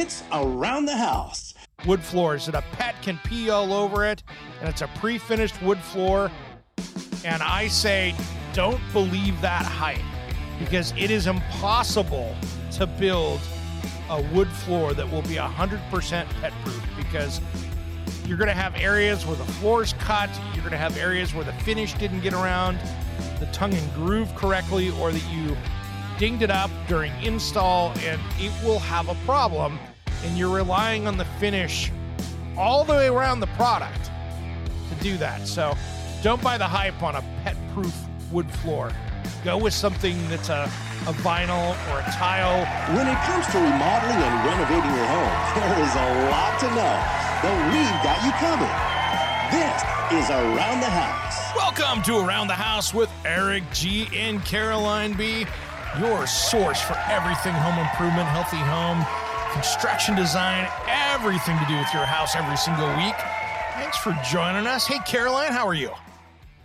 It's around the house. wood floors that a pet can pee all over it, and it's a pre-finished wood floor. And I say, don't believe that hype because it is impossible to build a wood floor that will be 100% pet proof because you're going to have areas where the floor's cut, you're going to have areas where the finish didn't get around the tongue and groove correctly, or that you dinged it up during install and it will have a problem and you're relying on the finish all the way around the product to do that. So don't buy the hype on a pet proof wood floor. Go with something that's a, a vinyl or a tile. When it comes to remodeling and renovating your home, there is a lot to know, but we've got you covered. This is Around the House. Welcome to Around the House with Eric G and Caroline B, your source for everything home improvement, healthy home, construction design, everything to do with your house every single week. Thanks for joining us. Hey, Caroline, how are you?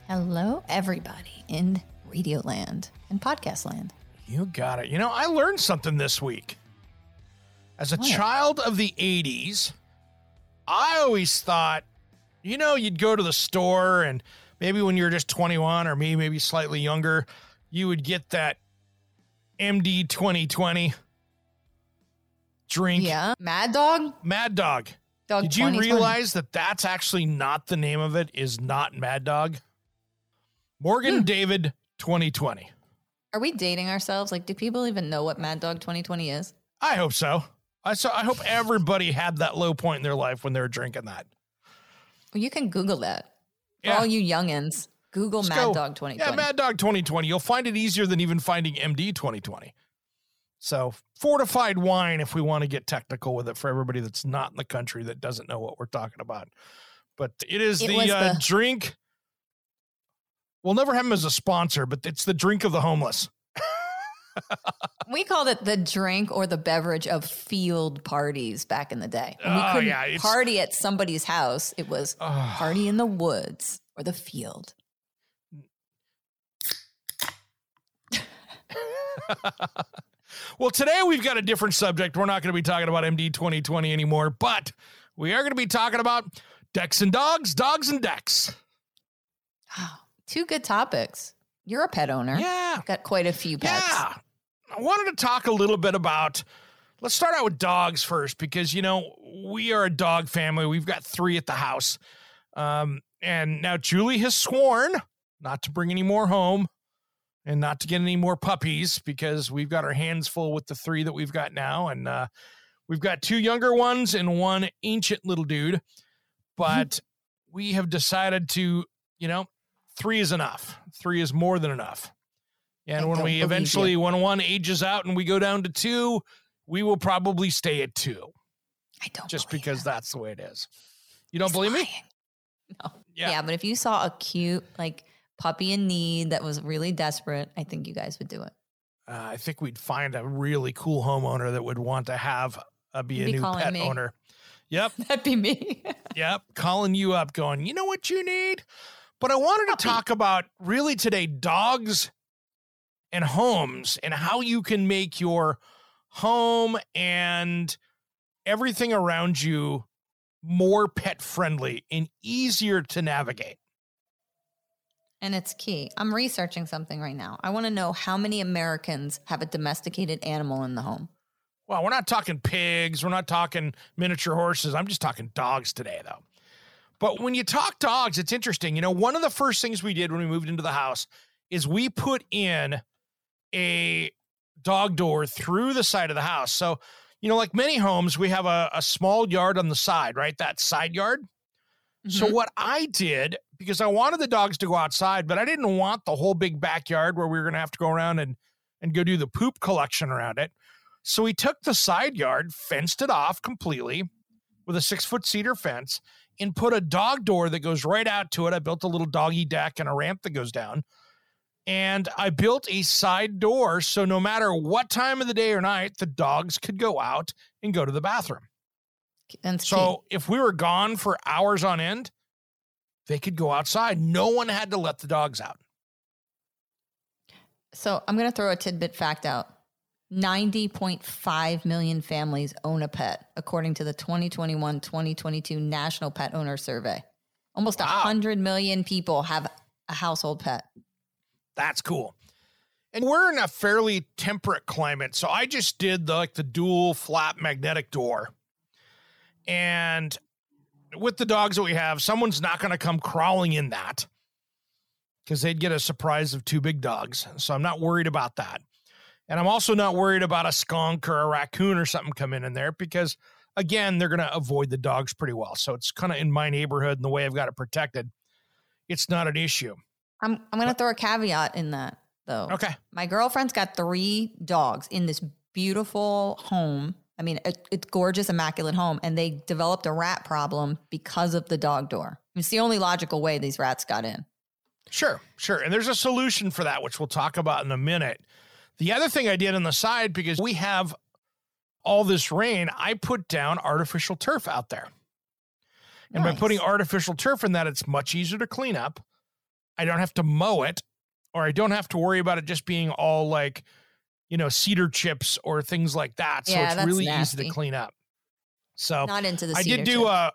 Hello, everybody in Radio Land and Podcast Land. You got it. You know, I learned something this week. As a What? child of the 80s, I always thought, you know, you'd go to the store and maybe when you were just 21 or me, maybe slightly younger, you would get that MD 2020 drink. Yeah, Mad Dog. Mad Dog. Dog Did you realize that that's actually not the name of it? Is not Mad Dog? Mogen Hmm. David 2020. Are we dating ourselves? Like, do people even know what Mad Dog 2020 is? I hope so. I so I hope everybody had that low point in their life when they were drinking that. Well, you can Google that. For Yeah. all you youngins, Google Just Mad go- Dog 2020. Yeah, Mad Dog 2020. You'll find it easier than even finding MD 2020. So fortified wine, if we want to get technical with it, for everybody that's not in the country that doesn't know what we're talking about. But it is It the, was uh, drink. We'll never have him as a sponsor, but it's the drink of the homeless. we called it the drink or the beverage of field parties back in the day. When we Oh, couldn't yeah, party at somebody's house. It was Ah. party in the woods or the field. well, today we've got a different subject. We're not going to be talking about MD 2020 anymore, but we are going to be talking about decks and dogs, dogs and decks. Two good topics. You're a pet owner. Yeah. Got quite a few pets. Yeah. I wanted to talk a little bit about let's start out with dogs first because you know, we are a dog family. We've got 3 at the house. Um and now Julie has sworn not to bring any more home and not to get any more puppies because we've got our hands full with the 3 that we've got now and uh we've got two younger ones and one ancient little dude. But we have decided to, you know, 3 is enough. 3 is more than enough. And I when we eventually, you. when one ages out and we go down to two, we will probably stay at two I don't just because that's the way it is. You don't He's believe me? No. Yeah. Yeah. but if you saw a cute like puppy in need that was really desperate, I think you guys would do it. Uh, I think we'd find a really cool homeowner that would want to have uh, be a Be new calling pet me. owner. Yep. That'd be me. Yep. Calling you up, going, you know what you need? But I wanted to talk about really today dogs and homes and how you can make your home and everything around you more pet friendly and easier to navigate. And it's key. I'm researching something right now. I want to know how many Americans have a domesticated animal in the home. Well, we're not talking pigs, we're not talking miniature horses. I'm just talking dogs today, though. But when you talk dogs, it's interesting. You know, one of the first things we did when we moved into the house is we put in a dog door through the side of the house. So, you know, like many homes, we have a, a small yard on the side, right? That side yard. So, Mhm. what I did, because I wanted the dogs to go outside, but I didn't want the whole big backyard where we were going to have to go around and and go do the poop collection around it. So we took the side yard, fenced it off completely with a six foot cedar fence, and put a dog door that goes right out to it. I built a little doggy deck and a ramp that goes down. And I built a side door so no matter what time of the day or night, the dogs could go out and go to the bathroom. And So if we were gone for hours on end, they could go outside. No one had to let the dogs out. so I'm going to throw a tidbit fact out. 90.5 million families own a pet, according to the 2021 2022 National Pet Owner Survey. Almost Wow. 100 million people have a household pet. That's cool. And we're in a fairly temperate climate. So I just did the like the dual flap magnetic door. And with the dogs that we have, someone's not going to come crawling in that because they'd get a surprise of two big dogs. So I'm not worried about that. And I'm also not worried about a skunk or a raccoon or something coming in there because again, they're going to avoid the dogs pretty well. So it's kind of in my neighborhood and the way I've got it protected. It's not an issue. I'm, I'm going to throw a caveat in that, though. Okay. My girlfriend's got three dogs in this beautiful home. I mean, it, it's gorgeous, immaculate home, and they developed a rat problem because of the dog door. It's the only logical way these rats got in. Sure, sure. And there's a solution for that, which we'll talk about in a minute. The other thing I did on the side, because we have all this rain, I put down artificial turf out there. And by putting artificial turf in that, it's much easier to clean up. I don't have to mow it, or I don't have to worry about it just being all like, you know, cedar chips or things like that. So Yeah, it's really easy to clean up. So Not into the. I did do chips. a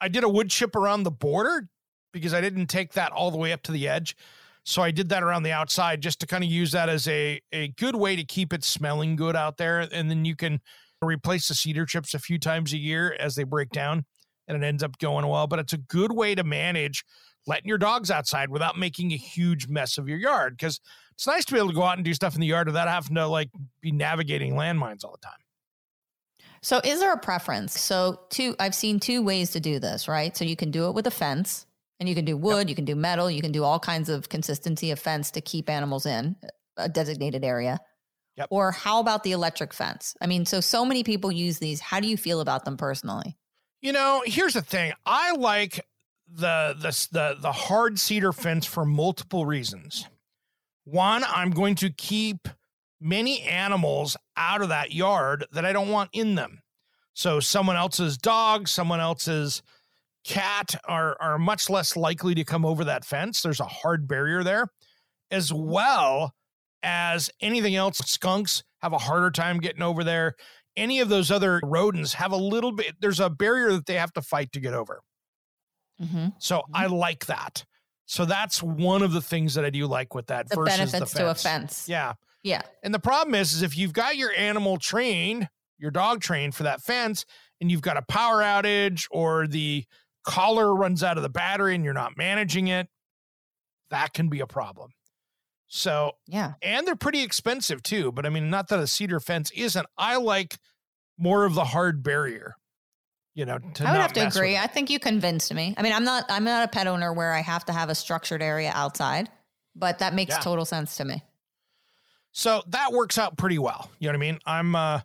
I did a wood chip around the border because I didn't take that all the way up to the edge. So I did that around the outside just to kind of use that as a a good way to keep it smelling good out there and then you can replace the cedar chips a few times a year as they break down and it ends up going well, but it's a good way to manage letting your dogs outside without making a huge mess of your yard because it's nice to be able to go out and do stuff in the yard without having to like be navigating landmines all the time. So, is there a preference? So, two, I've seen two ways to do this, right? So, you can do it with a fence, and you can do wood, you can do metal, you can do all kinds of consistency of fence to keep animals in a designated area. Yep. Or how about the electric fence? I mean, so so many people use these. How do you feel about them personally? You know, here's the thing. I like the the the the hard cedar fence for multiple reasons. One, I'm going to keep many animals out of that yard that I don't want in them. So someone else's dog, someone else's cat are are much less likely to come over that fence. There's a hard barrier there, as well as anything else. Skunks have a harder time getting over there any of those other rodents have a little bit there's a barrier that they have to fight to get over Mm-hmm. so i like that so that's one of the things that i do like with that The versus benefits the to a fence. fence. yeah Yeah. and the problem is is if you've got your animal trained your dog trained for that fence and you've got a power outage or the collar runs out of the battery and you're not managing it that can be a problem so Yeah. and they're pretty expensive too. But I mean, not that a cedar fence isn't. I like more of the hard barrier. You know, to I would not have to agree. I think you convinced me. I mean, I'm not I'm not a pet owner where I have to have a structured area outside, but that makes Yeah. total sense to me. So that works out pretty well. You know what I mean? I'm uh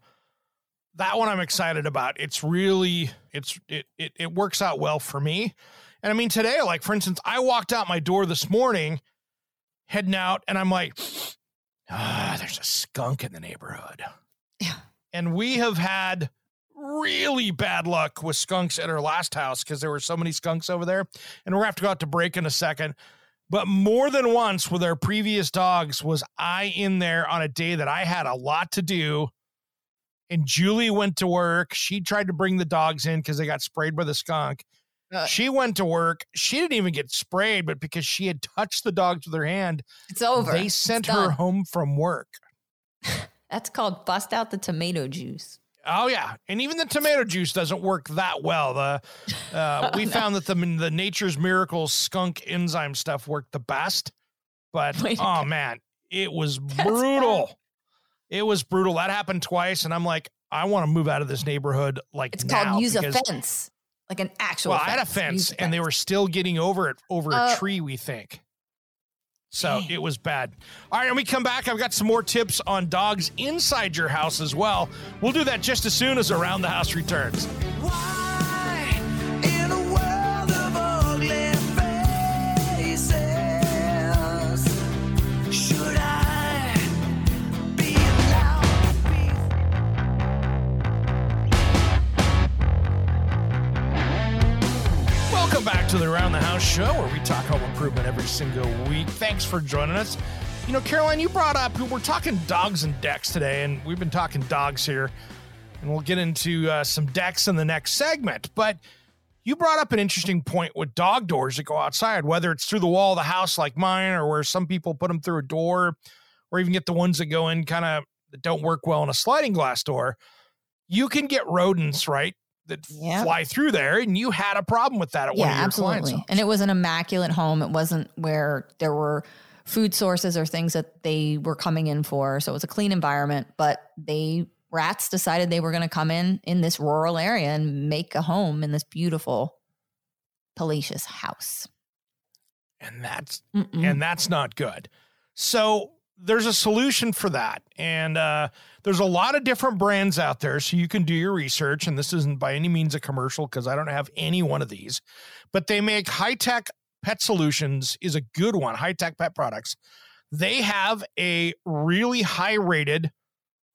that one I'm excited about. It's really it's it it it works out well for me. And I mean today, like for instance, I walked out my door this morning, heading out, and I'm like, ah, there's a skunk in the neighborhood. Yeah. And we have had really bad luck with skunks at our last house because there were so many skunks over there. And we're gonna have to go out to break in a second. But more than once with our previous dogs was I in there on a day that I had a lot to do. And Julie went to work. She tried to bring the dogs in because they got sprayed by the skunk. Uh. she went to work. She didn't even get sprayed, but because she had touched the dogs with her hand, It's over. they sent her home from work. That's called bust out the tomato juice. Oh yeah, and even the tomato juice doesn't work that well. The uh, we No. found that the the Nature's Miracles skunk enzyme stuff worked the best, but Wait oh man, it was brutal. It was brutal. That happened twice, and I'm like, I want to move out of this neighborhood. Like It's called use a fence, like an actual. Fence. Well, I had a fence, a and they were still getting over it over a Uh, tree. We think. So it was bad. All right, and we come back, I've got some more tips on dogs inside your house as well. We'll do that just as soon as Around the House returns. Why, Around the House show where we talk home improvement every single week. Thanks for joining us. You know, Caroline, you brought up, we're talking dogs and decks today, and we've been talking dogs here, and we'll get into uh, some decks in the next segment. But you brought up an interesting point with dog doors that go outside, whether it's through the wall of the house like mine, or where some people put them through a door, or even get the ones that go in kind of that don't work well in a sliding glass door. You can get rodents, right? That Yep. fly through there, and you had a problem with that at one yeah, of your clients' absolutely. And it was an immaculate home. It wasn't where there were food sources or things that they were coming in for. So it was a clean environment, but they rats decided they were going to come in in this rural area and make a home in this beautiful palatial house. and that's Mm-mm. and that's not good. So there's a solution for that, and uh, there's a lot of different brands out there, so you can do your research. And this isn't by any means a commercial because I don't have any one of these, but they make high tech pet solutions is a good one. High tech pet products. They have a really high rated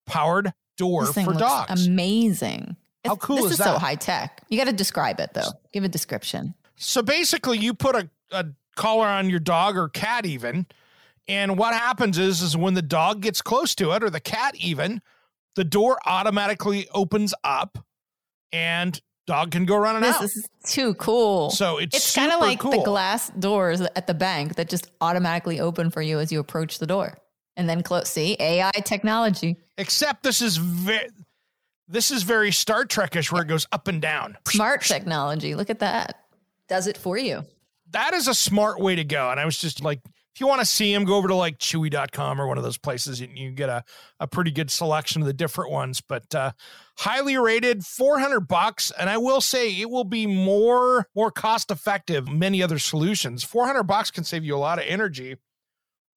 powered door for dogs. amazing. How cool this is is so high tech. You got to describe it though. Give a description. So basically, you put a, a collar on your dog or cat, even, and what happens is, is when the dog gets close to it or the cat, even, the door automatically opens up, and dog can go running This, out. this is too cool. so it's it's kind of like cool. the glass doors at the bank that just automatically open for you as you approach the door and then close. See, AI technology, Except this is very, this is very Star Trekish, where it goes up and down. smart technology. Look at that. Does it for you. that is a smart way to go. And I was just like, if you want to see them, go over to like chewy.com or one of those places and you get a, a pretty good selection of the different ones. But uh, highly rated, 400 bucks. And I will say it will be more more cost effective many other solutions. 400 bucks can save you a lot of energy.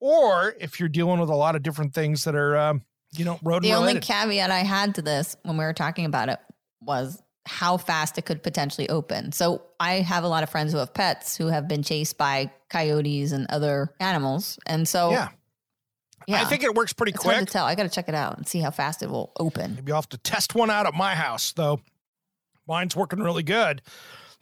Or if you're dealing with a lot of different things that are, um, you know, rodent The only caveat I had to this when we were talking about it was how fast it could potentially open. So I have a lot of friends who have pets who have been chased by coyotes and other animals. And so yeah. yeah, I think it works pretty it's hard to quick. tell. I got to check it out and see how fast it will open. Maybe I'll have to test one out at my house, though. Mine's working really good.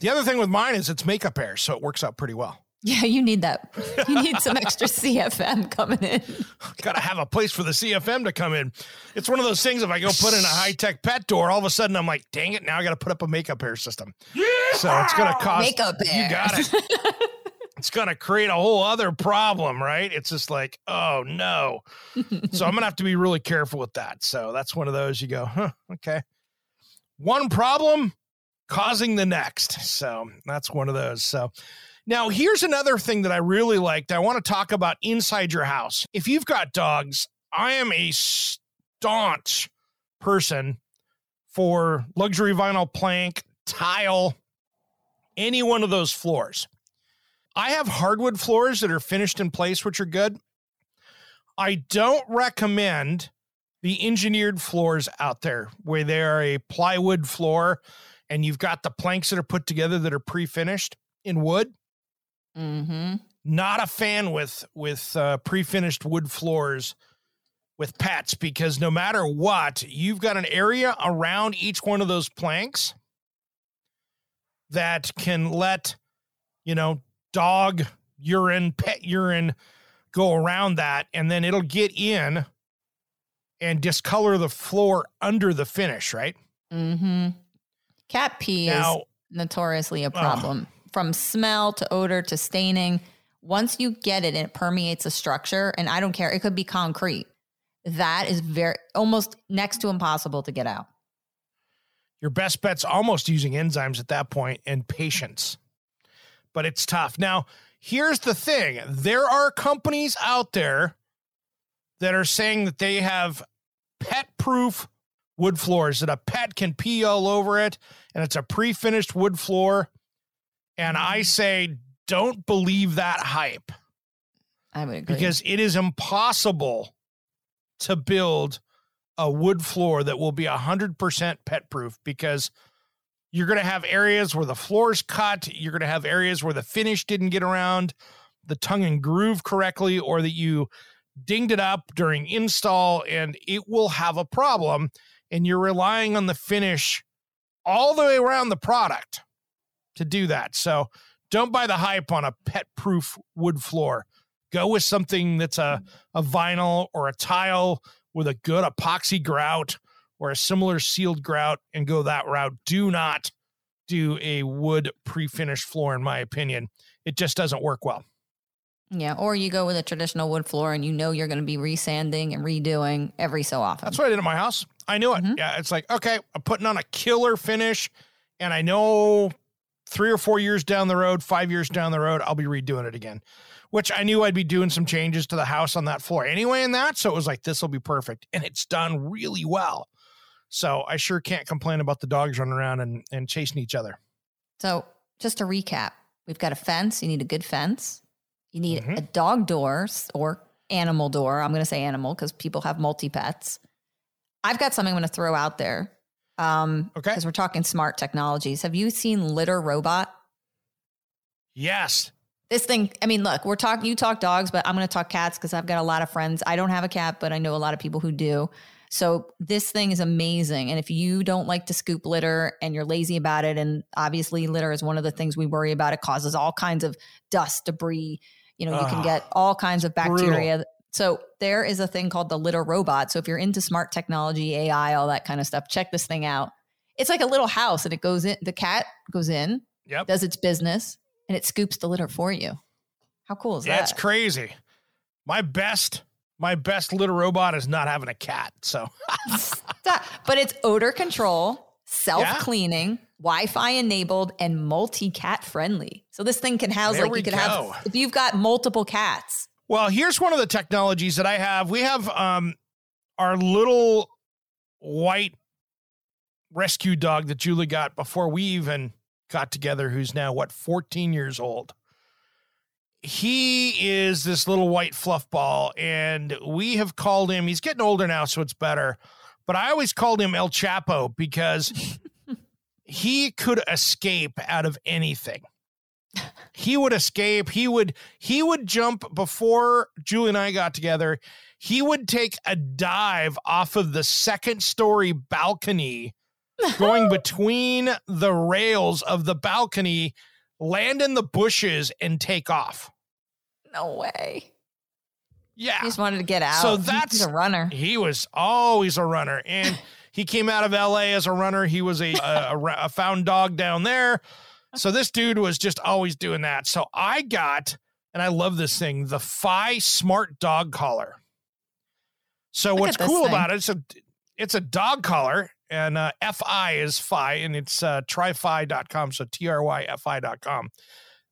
The other thing with mine is it's makeup air, so it works out pretty well. Yeah, you need that. You need some extra CFM coming in. Got to have a place for the CFM to come in. It's one of those things. If I go put in a high tech pet door, all of a sudden I'm like, dang it! Now I got to put up a makeup air system. Yeah! So it's going to cost. Makeup air. You got it. it's going to create a whole other problem, right? It's just like, oh no. so I'm going to have to be really careful with that. So that's one of those you go, huh? Okay. One problem causing the next. So that's one of those. So now here's another thing that I really liked. I want to talk about inside your house. If you've got dogs, I am a staunch person for luxury vinyl plank, tile, any one of those floors. I have hardwood floors that are finished in place, which are good. I don't recommend the engineered floors out there where they are a plywood floor and you've got the planks that are put together that are pre-finished in wood. Mm-hmm. Not a fan with with uh, pre-finished wood floors with pets because no matter what, you've got an area around each one of those planks that can let you know dog urine, pet urine go around that, and then it'll get in and discolor the floor under the finish, right? Mm-hmm. Cat pee Now- is notoriously a problem. From smell to odor to staining. Once you get it and it permeates a structure, and I don't care, it could be concrete. That is very almost next to impossible to get out. your best bet's almost using enzymes at that point and patience. But it's tough. Now, here's the thing there are companies out there that are saying that they have pet proof wood floors that a pet can pee all over it and it's a pre finished wood floor. And I mm-hmm. say, don't believe that hype. I would agree. because it is impossible to build a wood floor that will be 100% pet proof because you're going to have areas where the floor's cut, you're going to have areas where the finish didn't get around the tongue and groove correctly or that you dinged it up during install and it will have a problem and you're relying on the finish all the way around the product to do that. So don't buy the hype on a pet proof wood floor. Go with something that's a, mm. a vinyl or a tile with a good epoxy grout or a similar sealed grout and go that route. Do not do a wood pre finished floor, in my opinion. It just doesn't work well. yeah, or you go with a traditional wood floor and you know you're going to be resanding and redoing every so often. That's what I did at my house. I knew it. Mhm. Yeah, it's like, okay, I'm putting on a killer finish, and I know three or four years down the road, five years down the road, I'll be redoing it again. Which I knew I'd be doing some changes to the house on that floor anyway, in that. So it was like, this will be perfect. And it's done really well. So I sure can't complain about the dogs running around and, and chasing each other. So, just to recap, we've got a fence. You need a good fence. You need Mhm. a dog door or animal door. I'm going to say animal because people have multi pets. I've got something I'm going to throw out there. Um, Okay. Because we're talking smart technologies. Have you seen Litter Robot? Yes. This thing, I mean, look, we're talking, you talk dogs, but I'm going to talk cats because I've got a lot of friends. I don't have a cat, but I know a lot of people who do. So this thing is amazing. And if you don't like to scoop litter and you're lazy about it, and obviously litter is one of the things we worry about, it causes all kinds of dust, debris. You know, you can get ah, all kinds of brutal. bacteria. So there is a thing called the litter robot. So if you're into smart technology, AI, all that kind of stuff, check this thing out. It's like a little house and it goes in, the cat goes in, Yep. does its business, and it scoops the litter for you. How cool is that? That's crazy. My best, my best little robot is not having a cat. So But it's odor control, self cleaning, Wi Fi enabled, and multi cat friendly. So this thing can house There like you could have if you've got multiple cats. Well, here's one of the technologies that I have. We have um our little white rescue dog that Julie got before we even got together, who's now what 14 years old. He is this little white fluff ball, and we have called him. He's getting older now, so it's better. But I always called him El Chapo because he could escape out of anything he would escape he would he would jump before julie and i got together he would take a dive off of the second story balcony going between the rails of the balcony land in the bushes and take off No way. yeah He just wanted to get out. So He's that's- a runner. he was oh, always a runner and he came out of la as a runner he was a, a, a a found dog down there so this dude was just always doing that so i got and i love this thing the fi smart dog collar so Look what's cool thing. about it it's a it's a dog collar and uh, fi is fi and it's uh, tryfi.com so t-r-y-f-i.com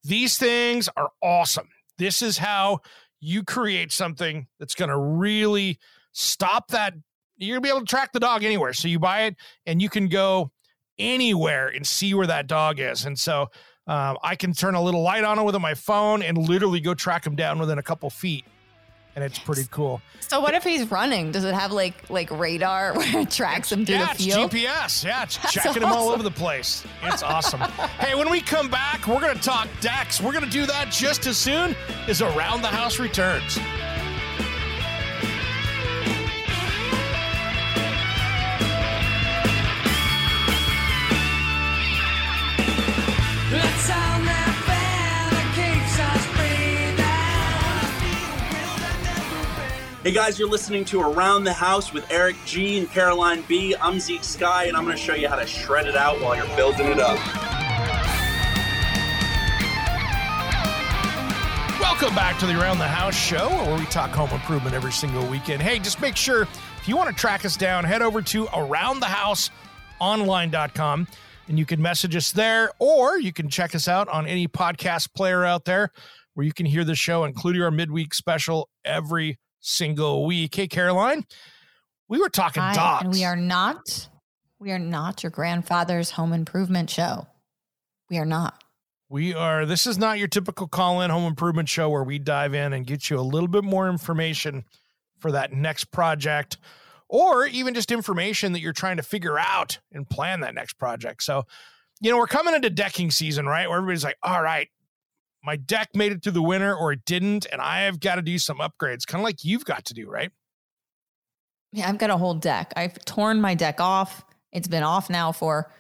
these things are awesome. This is how you create something that's going to really stop that you're gonna be able to track the dog anywhere. So you buy it and you can go anywhere and see where that dog is. And so um, i can turn a little light on it with my phone and literally go track him down within a couple feet and it's pretty cool. So what if he's running? Does it have like like radar where it tracks him through yeah the it's gps yeah it's That's checking him all over the place. It's awesome. Hey when we come back we're gonna talk decks we're gonna do that just as soon as around the house returns Hey guys, you're listening to Around the House with Eric G and Caroline B. I'm Zeke Sky, and I'm going to show you how to shred it out while you're building it up. Welcome back to the Around the House show where we talk home improvement every single weekend. Hey, just make sure if you want to track us down, head over to aroundthehouseonline.com and you can message us there or you can check us out on any podcast player out there where you can hear the show, including our midweek special every single week. Hey, Caroline, we were talking Hi, dogs. and we are not we are not your grandfather's home improvement show. We are not. We are, this is not your typical call in home improvement show where we dive in and get you a little bit more information for that next project or even just information that you're trying to figure out and plan that next project. So, you know, we're coming into decking season, right? Where everybody's like, all right, my deck made it through the winter or it didn't, and I have got to do some upgrades, kind of like you've got to do, right? Yeah, I've got a whole deck. I've torn my deck off. It's been off now for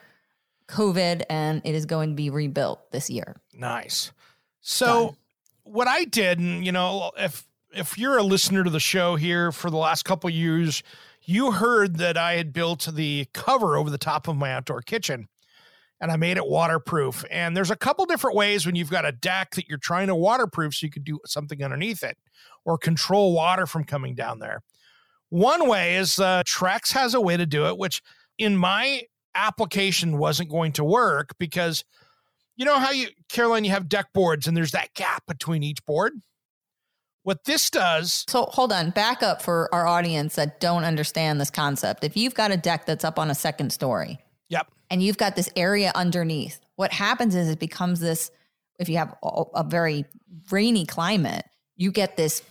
COVID and it is going to be rebuilt this year. Nice. So Done. what I did, and you know, if if you're a listener to the show here for the last couple of years, you heard that I had built the cover over the top of my outdoor kitchen and I made it waterproof. And there's a couple different ways when you've got a deck that you're trying to waterproof so you could do something underneath it or control water from coming down there. One way is uh, Trex has a way to do it, which in my application wasn't going to work because you know how you, Caroline, you have deck boards and there's that gap between each board? What this does, So hold on, back up for our audience that don't understand this concept. If you've got a deck that's up on a second story and you've got this area underneath, what happens is it becomes this, if you have a, very rainy climate, you get this,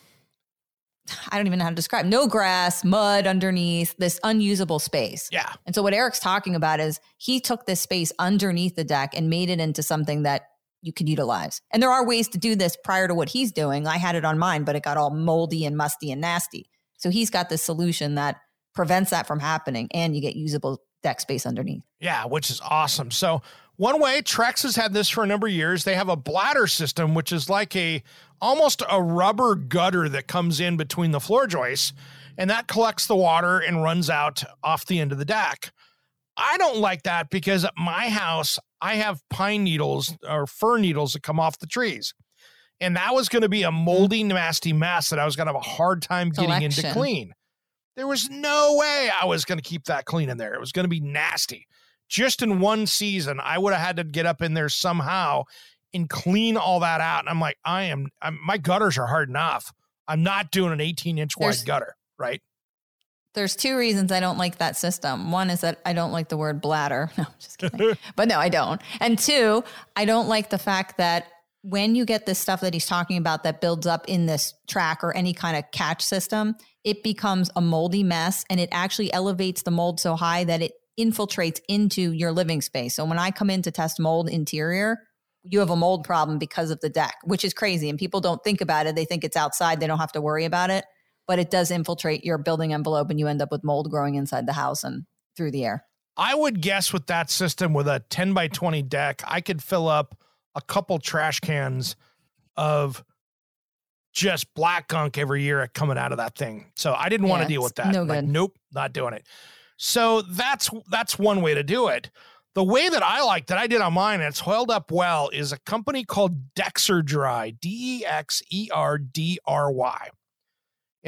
I don't even know how to describe, no grass, mud underneath, this unusable space. yeah, And so what Eric's talking about is he took this space underneath the deck and made it into something that you could utilize. And there are ways to do this prior to what he's doing. I had it on mine, but it got all moldy and musty and nasty. So he's got this solution that prevents that from happening and you get usable deck space underneath. yeah, which is awesome. So one way Trex has had this for a number of years. They have a bladder system, which is like a almost a rubber gutter that comes in between the floor joists, and that collects the water and runs out off the end of the deck. I don't like that because at my house, I have pine needles or fir needles that come off the trees. And that was going to be a moldy, nasty mess that I was going to have a hard time getting into Collection. clean. There was no way I was going to keep that clean in there. It was going to be nasty. Just in one season, I would have had to get up in there somehow and clean all that out. And I'm like, I am, I'm, my gutters are hard enough. I'm not doing an 18 inch wide There's- gutter, right? There's two reasons I don't like that system. One is that I don't like the word bladder. No, just kidding. but no, I don't. And two, I don't like the fact that when you get this stuff that he's talking about that builds up in this track or any kind of catch system, it becomes a moldy mess and it actually elevates the mold so high that it infiltrates into your living space. So when I come in to test mold interior, you have a mold problem because of the deck, which is crazy. And people don't think about it. They think it's outside, they don't have to worry about it but it does infiltrate your building envelope and you end up with mold growing inside the house and through the air. I would guess with that system with a 10 by 20 deck, I could fill up a couple trash cans of just black gunk every year coming out of that thing. So I didn't want to deal with that. no Like, good. nope, not doing it. So that's that's one way to do it. The way that I like that I did on mine, and it's held up well, is a company called Dexer Dry, D E X E R D R Y.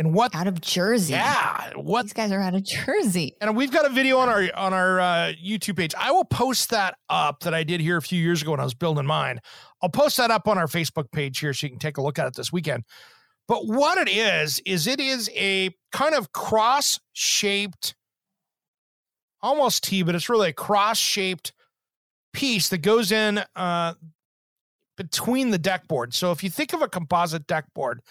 And what Out of Jersey. yeah, what These guys are out of Jersey. and we've got a video on our on our uh, YouTube page. I will post that up that I did here a few years ago when I was building mine. I'll post that up on our Facebook page here so you can take a look at it this weekend. But what it is is it is a kind of cross-shaped, almost T, but it's really a cross-shaped piece that goes in uh, between the deck board. So if you think of a composite deck board,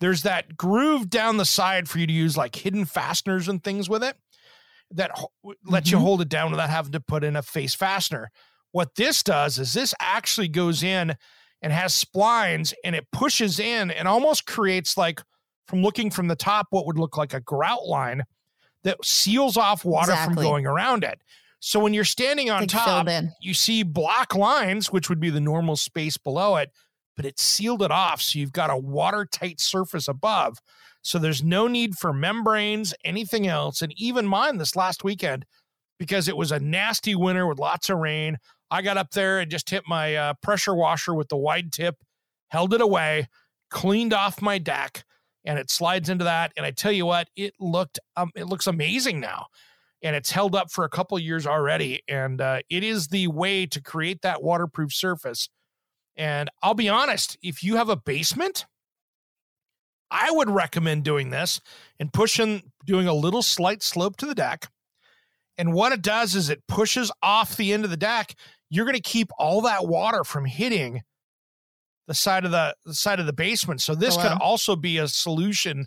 there's that groove down the side for you to use like hidden fasteners and things with it that ho- lets you Mhm. hold it down without having to put in a face fastener. What this does is this actually goes in and has splines and it pushes in and almost creates like from looking from the top what would look like a grout line that seals off water from going around it. So when you're standing on Like top, you see black lines, which would be the normal space below it, but it sealed it off. So you've got a watertight surface above. So there's no need for membranes, anything else. And even mine this last weekend, because it was a nasty winter with lots of rain, I got up there and just hit my uh, pressure washer with the wide tip, held it away, cleaned off my deck, and it slides into that. And I tell you what, it looked um, it looks amazing now and it's held up for a couple years already. And uh, it is the way to create that waterproof surface. And I'll be honest, if you have a basement, I would recommend doing this and pushing, doing a little slight slope to the deck. And what it does is it pushes off the end of the deck. you're going to keep all that water from hitting the side of the, the side of the basement. So this oh, could also be a solution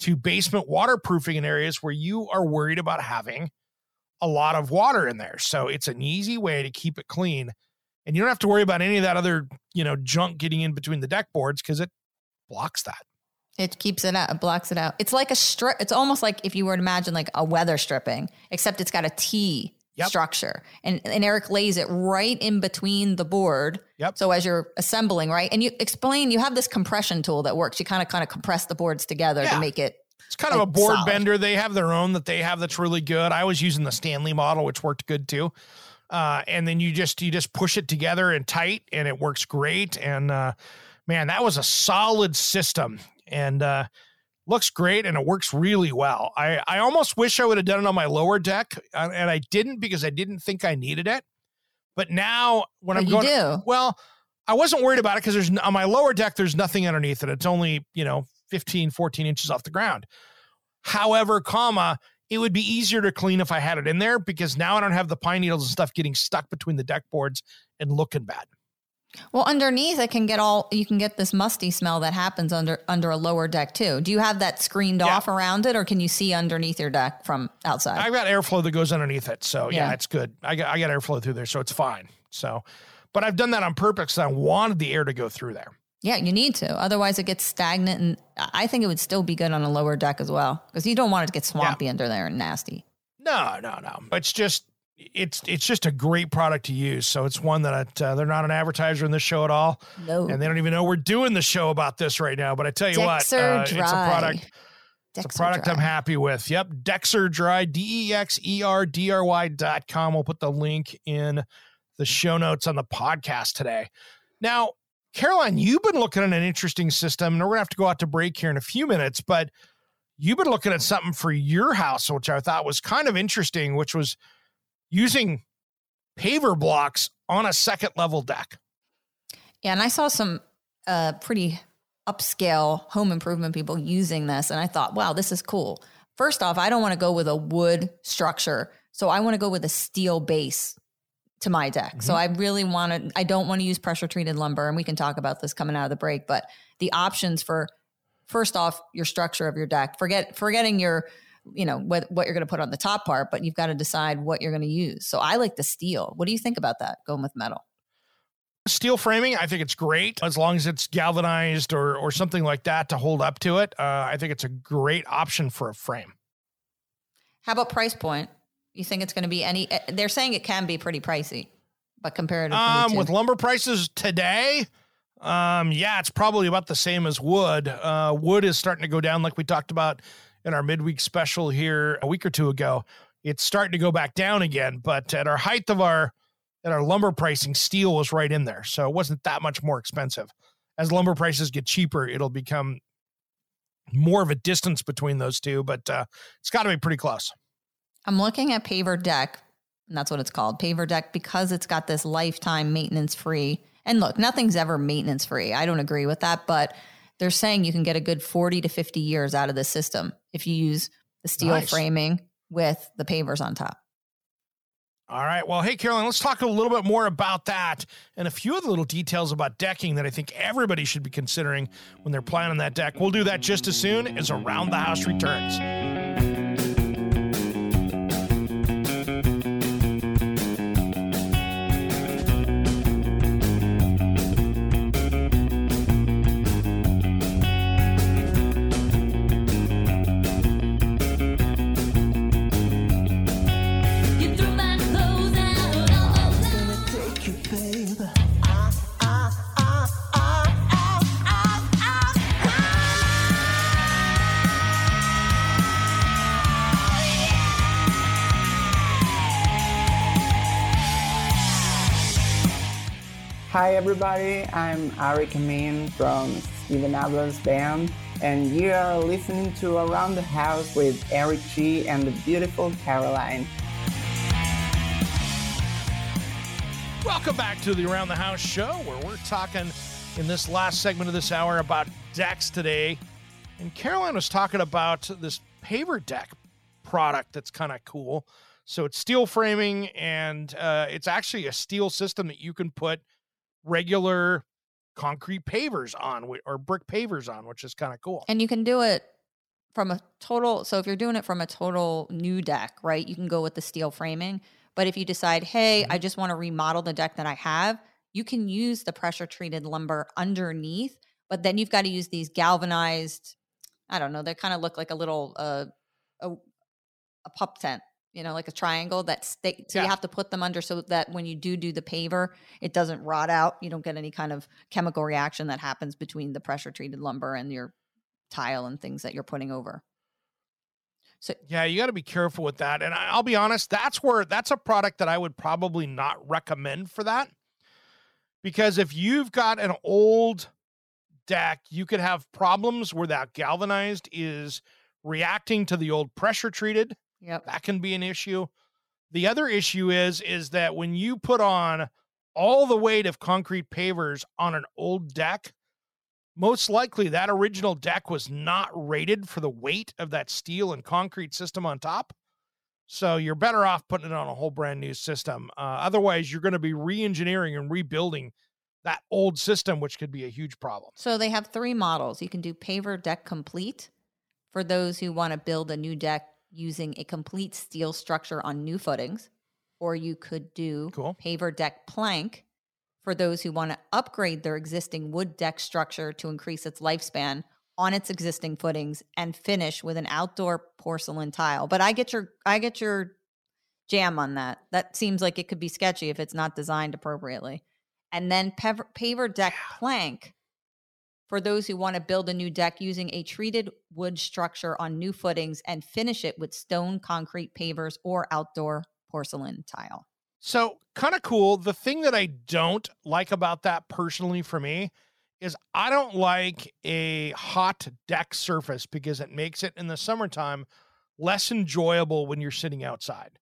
to basement waterproofing in areas where you are worried about having a lot of water in there. So it's an easy way to keep it clean. And you don't have to worry about any of that other, you know, junk getting in between the deck boards because it blocks that. It keeps it out. It blocks it out. It's like a strip. It's almost like if you were to imagine like a weather stripping, except it's got a T Yep. structure, and and Eric lays it right in between the board. Yep. So as you're assembling, right, and you explain, you have this compression tool that works. You kind of kind of compress the boards together Yeah. to make it. It's kind of a board solid. bender. They have their own that they have that's really good. I was using the Stanley model, which worked good too. Uh, and then you just you just push it together and tight, and it works great. And uh, man, that was a solid system, and uh, looks great, and it works really well. I I almost wish I would have done it on my lower deck, uh, and I didn't because I didn't think I needed it. But now when But I'm going, do. well, I wasn't worried about it because there's on my lower deck, there's nothing underneath it. It's only, you know, 15, 14 inches off the ground. However, comma, it would be easier to clean if I had it in there because now I don't have the pine needles and stuff getting stuck between the deck boards and looking bad. Well, underneath it can get all. You can get this musty smell that happens under under a lower deck too. Do you have that screened Yeah. off around it, or can you see underneath your deck from outside? I've got airflow that goes underneath it. So yeah, Yeah. it's good. I got I got airflow through there, so it's fine. So but I've done that on purpose. I wanted the air to go through there. Yeah, you need to. Otherwise, it gets stagnant, and I think it would still be good on a lower deck as well because you don't want it to get swampy under there and nasty. No, no, no. It's just it's it's just a great product to use. So it's one that uh, they're not an advertiser in the show at all, No, and they don't even know we're doing the show about this right now. But I tell you what, uh, it's a Dry. product. It's a product I'm happy with. Yep, Dexer Dry, D E X E R D R Y dot com. We'll put the link in the show notes on the podcast today. Now, Caroline, you've been looking at an interesting system, and we're gonna have to go out to break here in a few minutes, but you've been looking at something for your house, which I thought was kind of interesting, which was using paver blocks on a second level deck. Yeah, and I saw some uh, pretty upscale home improvement people using this, and I thought, wow, this is cool. First off, I don't want to go with a wood structure, so I want to go with a steel base to my deck. So I really want to. I don't want to use pressure treated lumber, and we can talk about this coming out of the break. But the options for first off, your structure of your deck. Forget forgetting your you know what what you're going to put on the top part, but you've got to decide what you're going to use. So I like the steel. What do you think about that? Going with metal. steel framing i think it's great as long as it's galvanized or or something like that to hold up to it uh, i think it's a great option for a frame How about price point? You think it's going to be any? eh, They're saying it can be pretty pricey, but comparatively um with lumber prices today um yeah it's probably about the same as wood. Uh wood is starting to go down like we talked about in our midweek special here a week or two ago. It's starting to go back down again but at our height of our at our lumber pricing steel was right in there so it wasn't that much more expensive. As lumber prices get cheaper it'll become more of a distance between those two but uh it's got to be pretty close I'm looking at Paver Deck, and that's what it's called, Paver Deck, because it's got this lifetime maintenance free. And look, nothing's ever maintenance free. I don't agree with that, but they're saying you can get a good 40 to 50 years out of this system if you use the steel Nice. framing with the pavers on top. All right. Well, hey, Carolyn, let's talk a little bit more about that and a few of the little details about decking that I think everybody should be considering when they're planning that deck. We'll do that just as soon as Around the House returns. Hi everybody, I'm Eric Amin from Steven Adler's band, and you are listening to Around the House with Eric G and the beautiful Caroline. Welcome back to the Around the House show where we're talking in this last segment of this hour about decks today. And Caroline was talking about this paver deck product that's kind of cool. So it's steel framing, and uh, it's actually a steel system that you can put regular concrete pavers on or brick pavers on, which is kind of cool. And you can do it from a total. So if you're doing it from a total new deck, right, you can go with the steel framing. But if you decide, hey, I just want to remodel the deck that I have, you can use the pressure treated lumber underneath. But then you've got to use these galvanized. I don't know. They kind of look like a little uh, a a pup tent. You know, like a triangle that stay, so you have to put them under so that when you do do the paver, it doesn't rot out. You don't get any kind of chemical reaction that happens between the pressure treated lumber and your tile and things that you're putting over. So Yeah, you got to be careful with that. And I, I'll be honest, that's where that's a product that I would probably not recommend for that. Because if you've got an old deck, you could have problems where that galvanized is reacting to the old pressure treated. Yep. That can be an issue. The other issue is is that when you put on all the weight of concrete pavers on an old deck, most likely that original deck was not rated for the weight of that steel and concrete system on top. So you're better off putting it on a whole brand new system. Uh, otherwise, you're going to be re-engineering and rebuilding that old system, which could be a huge problem. So they have three models. You can do paver deck complete for those who want to build a new deck using a complete steel structure on new footings, or you could do Cool. paver deck plank for those who want to upgrade their existing wood deck structure to increase its lifespan on its existing footings and finish with an outdoor porcelain tile. But I get your I get your jam on that. That seems like it could be sketchy if it's not designed appropriately. And then paver, paver deck plank for those who want to build a new deck using a treated wood structure on new footings and finish it with stone concrete pavers or outdoor porcelain tile. So kind of cool. The thing that I don't like about that personally for me is I don't like a hot deck surface because it makes it in the summertime less enjoyable when you're sitting outside.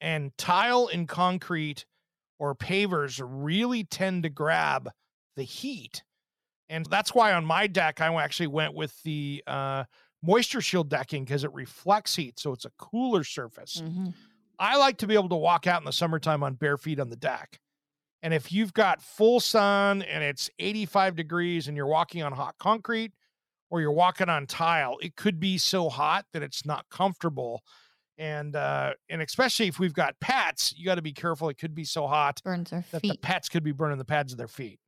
And tile and concrete or pavers really tend to grab the heat. And that's why on my deck, I actually went with the uh, moisture shield decking because it reflects heat. So it's a cooler surface. I like to be able to walk out in the summertime on bare feet on the deck. And if you've got full sun and it's 85 degrees and you're walking on hot concrete or you're walking on tile, it could be so hot that it's not comfortable. And uh, and especially if we've got pets, you got to be careful. It could be so hot Burns their that the feet. pets could be burning the pads of their feet.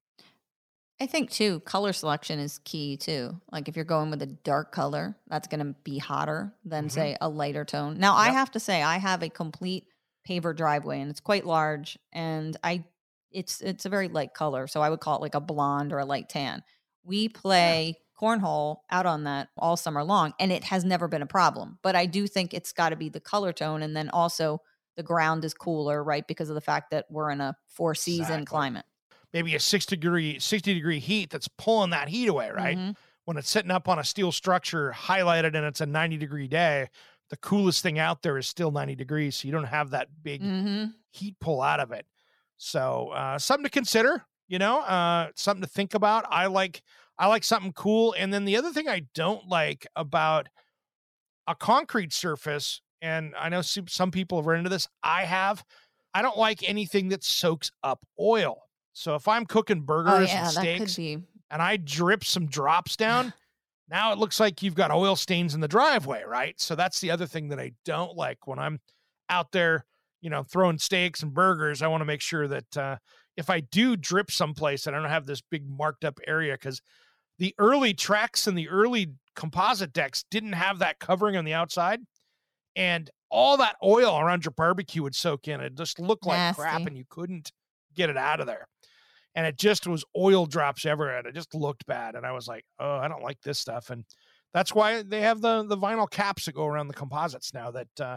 I think too, color selection is key too. Like if you're going with a dark color, that's going to be hotter than Mhm. say a lighter tone. Now, I have to say I have a complete paver driveway and it's quite large and I it's it's a very light color, so I would call it like a blonde or a light tan. We play cornhole out on that all summer long and it has never been a problem. But I do think it's got to be the color tone and then also the ground is cooler, right? Because of the fact that we're in a four season Exactly. climate. Maybe a six degree, 60 degree heat that's pulling that heat away, right? Mhm. when it's sitting up on a steel structure highlighted and it's a 90 degree day, the coolest thing out there is still 90 degrees. So you don't have that big Mhm. heat pull out of it. So uh, something to consider, you know, uh, something to think about. I like I like something cool. And then the other thing I don't like about a concrete surface, and I know some some people have run into this. I have. I don't like anything that soaks up oil. So if I'm cooking burgers Oh yeah, and steaks, and I drip some drops down, now it looks like you've got oil stains in the driveway, right? So that's the other thing that I don't like when I'm out there, you know, throwing steaks and burgers. I want to make sure that uh, if I do drip someplace, that I don't have this big marked up area because the early Trex and the early composite decks didn't have that covering on the outside. And all that oil around your barbecue would soak in. It just looked like crap and you couldn't get it out of there and it just was oil drops everywhere and it just looked bad and i was like oh i don't like this stuff and that's why they have the the vinyl caps that go around the composites now that uh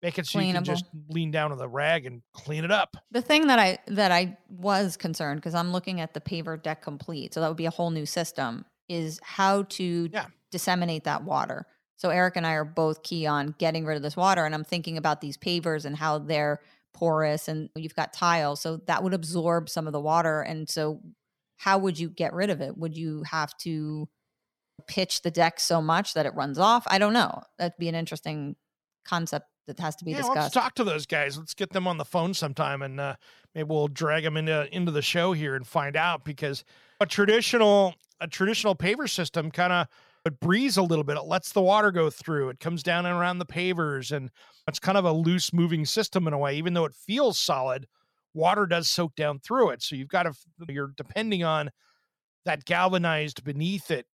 make it so you can just lean down with a rag and clean it up The thing that I that I was concerned because I'm looking at the paver deck complete, so that would be a whole new system. Is how to Yeah. disseminate that water. So Eric and I are both key on getting rid of this water, and I'm thinking about these pavers and how they're porous, and you've got tile, so that would absorb some of the water. And so, how would you get rid of it? Would you have to pitch the deck so much that it runs off? I don't know. That'd be an interesting concept that has to be yeah, let's discussed. talk to those guys. Let's get them on the phone sometime, and uh, maybe we'll drag them into into the show here and find out because a traditional a traditional paver system kind of it breathes a little bit. It lets the water go through. It comes down and around the pavers, and it's kind of a loose moving system in a way. Even though it feels solid, water does soak down through it. So you've got to you're depending on that galvanized beneath it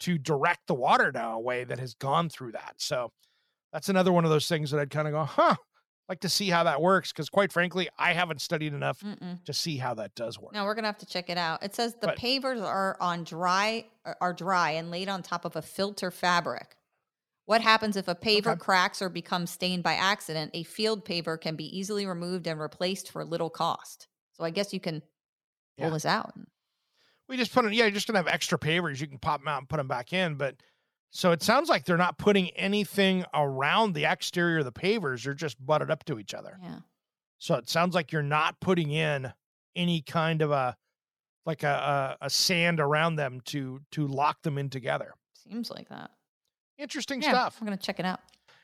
to direct the water down a way that has gone through that. So that's another one of those things that I'd kind of go, huh, like to see how that works. Cause quite frankly, I haven't studied enough Mm-mm. to see how that does work. No, we're gonna have to check it out. It says the But- pavers are on dry are- are dry and laid on top of a filter fabric. What happens if a paver Okay. cracks or becomes stained by accident? A field paver can be easily removed and replaced for little cost. So I guess you can pull Yeah. this out. We just put it, yeah, you're just gonna have extra pavers. You can pop them out and put them back in. But so it sounds like they're not putting anything around the exterior of the pavers. They're just butted up to each other. Yeah. So it sounds like you're not putting in any kind of a like a, a, a sand around them to to lock them in together. Seems like that. Interesting Yeah, stuff. I'm gonna check it out.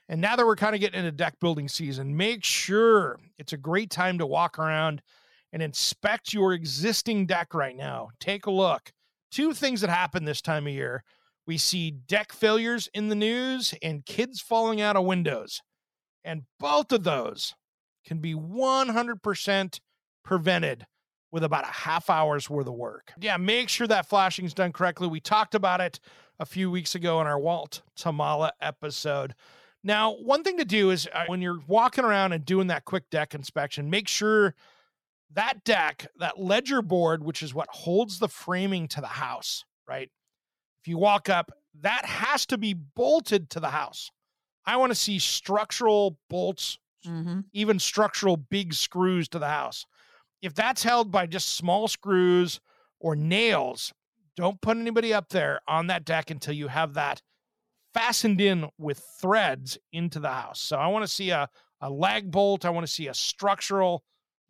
And now that we're kind of getting into deck building season, make sure it's a great time to walk around and inspect your existing deck right now. Take a look. Two things that happen this time of year we see deck failures in the news and kids falling out of windows. And both of those can be 100% prevented with about a half hour's worth of work. Yeah, make sure that flashing is done correctly. We talked about it a few weeks ago in our Walt Tamala episode. Now, one thing to do is uh, when you're walking around and doing that quick deck inspection, make sure that deck, that ledger board, which is what holds the framing to the house, right? If you walk up, that has to be bolted to the house. I want to see structural bolts, Mm-hmm. even structural big screws to the house. If that's held by just small screws or nails, don't put anybody up there on that deck until you have that fastened in with threads into the house. So I want to see a, a lag bolt. I want to see a structural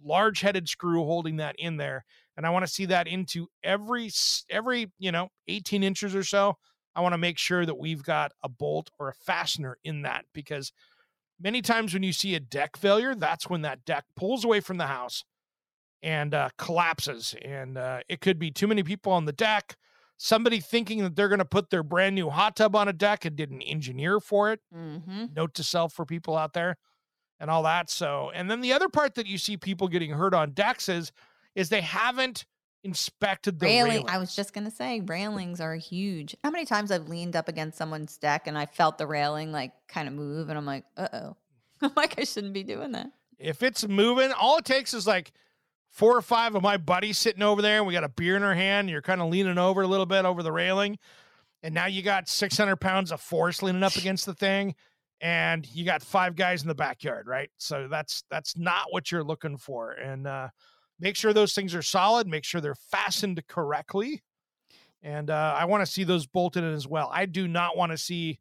large headed screw holding that in there. And I want to see that into every, every, you know, 18 inches or so. I want to make sure that we've got a bolt or a fastener in that because many times when you see a deck failure, that's when that deck pulls away from the house and uh, collapses. And uh, it could be too many people on the deck, somebody thinking that they're going to put their brand new hot tub on a deck and didn't engineer for it. Mm-hmm. Note to self for people out there and all that. So, and then the other part that you see people getting hurt on decks is, is they haven't inspected the Railing. I was just gonna say railings are huge. How many times I've leaned up against someone's deck and I felt the railing like kind of move, and I'm like, uh oh, I'm like I shouldn't be doing that. if it's moving, all it takes is like four or five of my buddies sitting over there, and we got a beer in our hand. And you're kind of leaning over a little bit over the railing, and now you got 600 pounds of force leaning up against the thing, and you got five guys in the backyard, right? So that's that's not what you're looking for, and uh, make sure those things are solid. Make sure they're fastened correctly, and uh, I want to see those bolted in as well. I do not want to see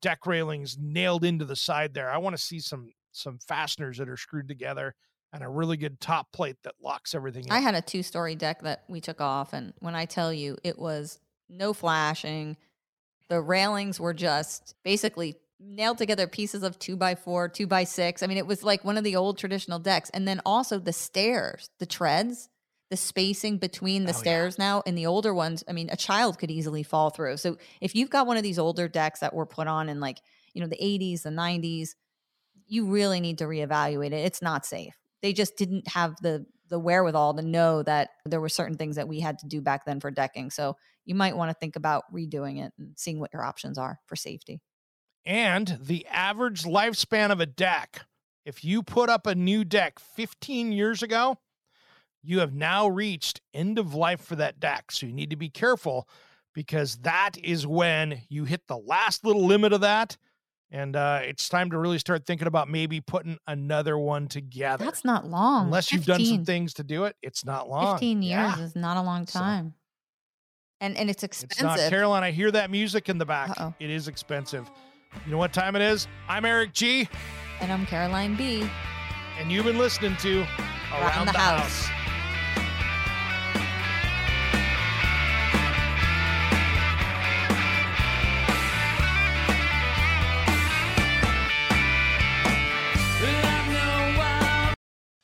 deck railings nailed into the side there. I want to see some some fasteners that are screwed together and a really good top plate that locks everything in. I had a two story deck that we took off, and when I tell you it was no flashing, the railings were just basically nailed together pieces of two by four, two by six. I mean, it was like one of the old traditional decks. And then also the stairs, the treads, the spacing between the Oh, yeah. stairs now and the older ones. I mean, a child could easily fall through. So if you've got one of these older decks that were put on in like, you know, the 80s, the 90s, you really need to reevaluate it. It's not safe. They just didn't have the the wherewithal to know that there were certain things that we had to do back then for decking. So you might want to think about redoing it and seeing what your options are for safety. And the average lifespan of a deck, if you put up a new deck 15 years ago, you have now reached end of life for that deck. So you need to be careful because that is when you hit the last little limit of that. And uh, it's time to really start thinking about maybe putting another one together. That's not long. Unless you've done some things to do it, it's not long. 15 years Yeah. is not a long So- time. and and it's It's not expensive. Caroline. I hear that music in the back. Uh-oh. It is expensive. You know what time it is? I'm Eric G, and I'm Caroline B. and you've been listening to Around, the the, House. House.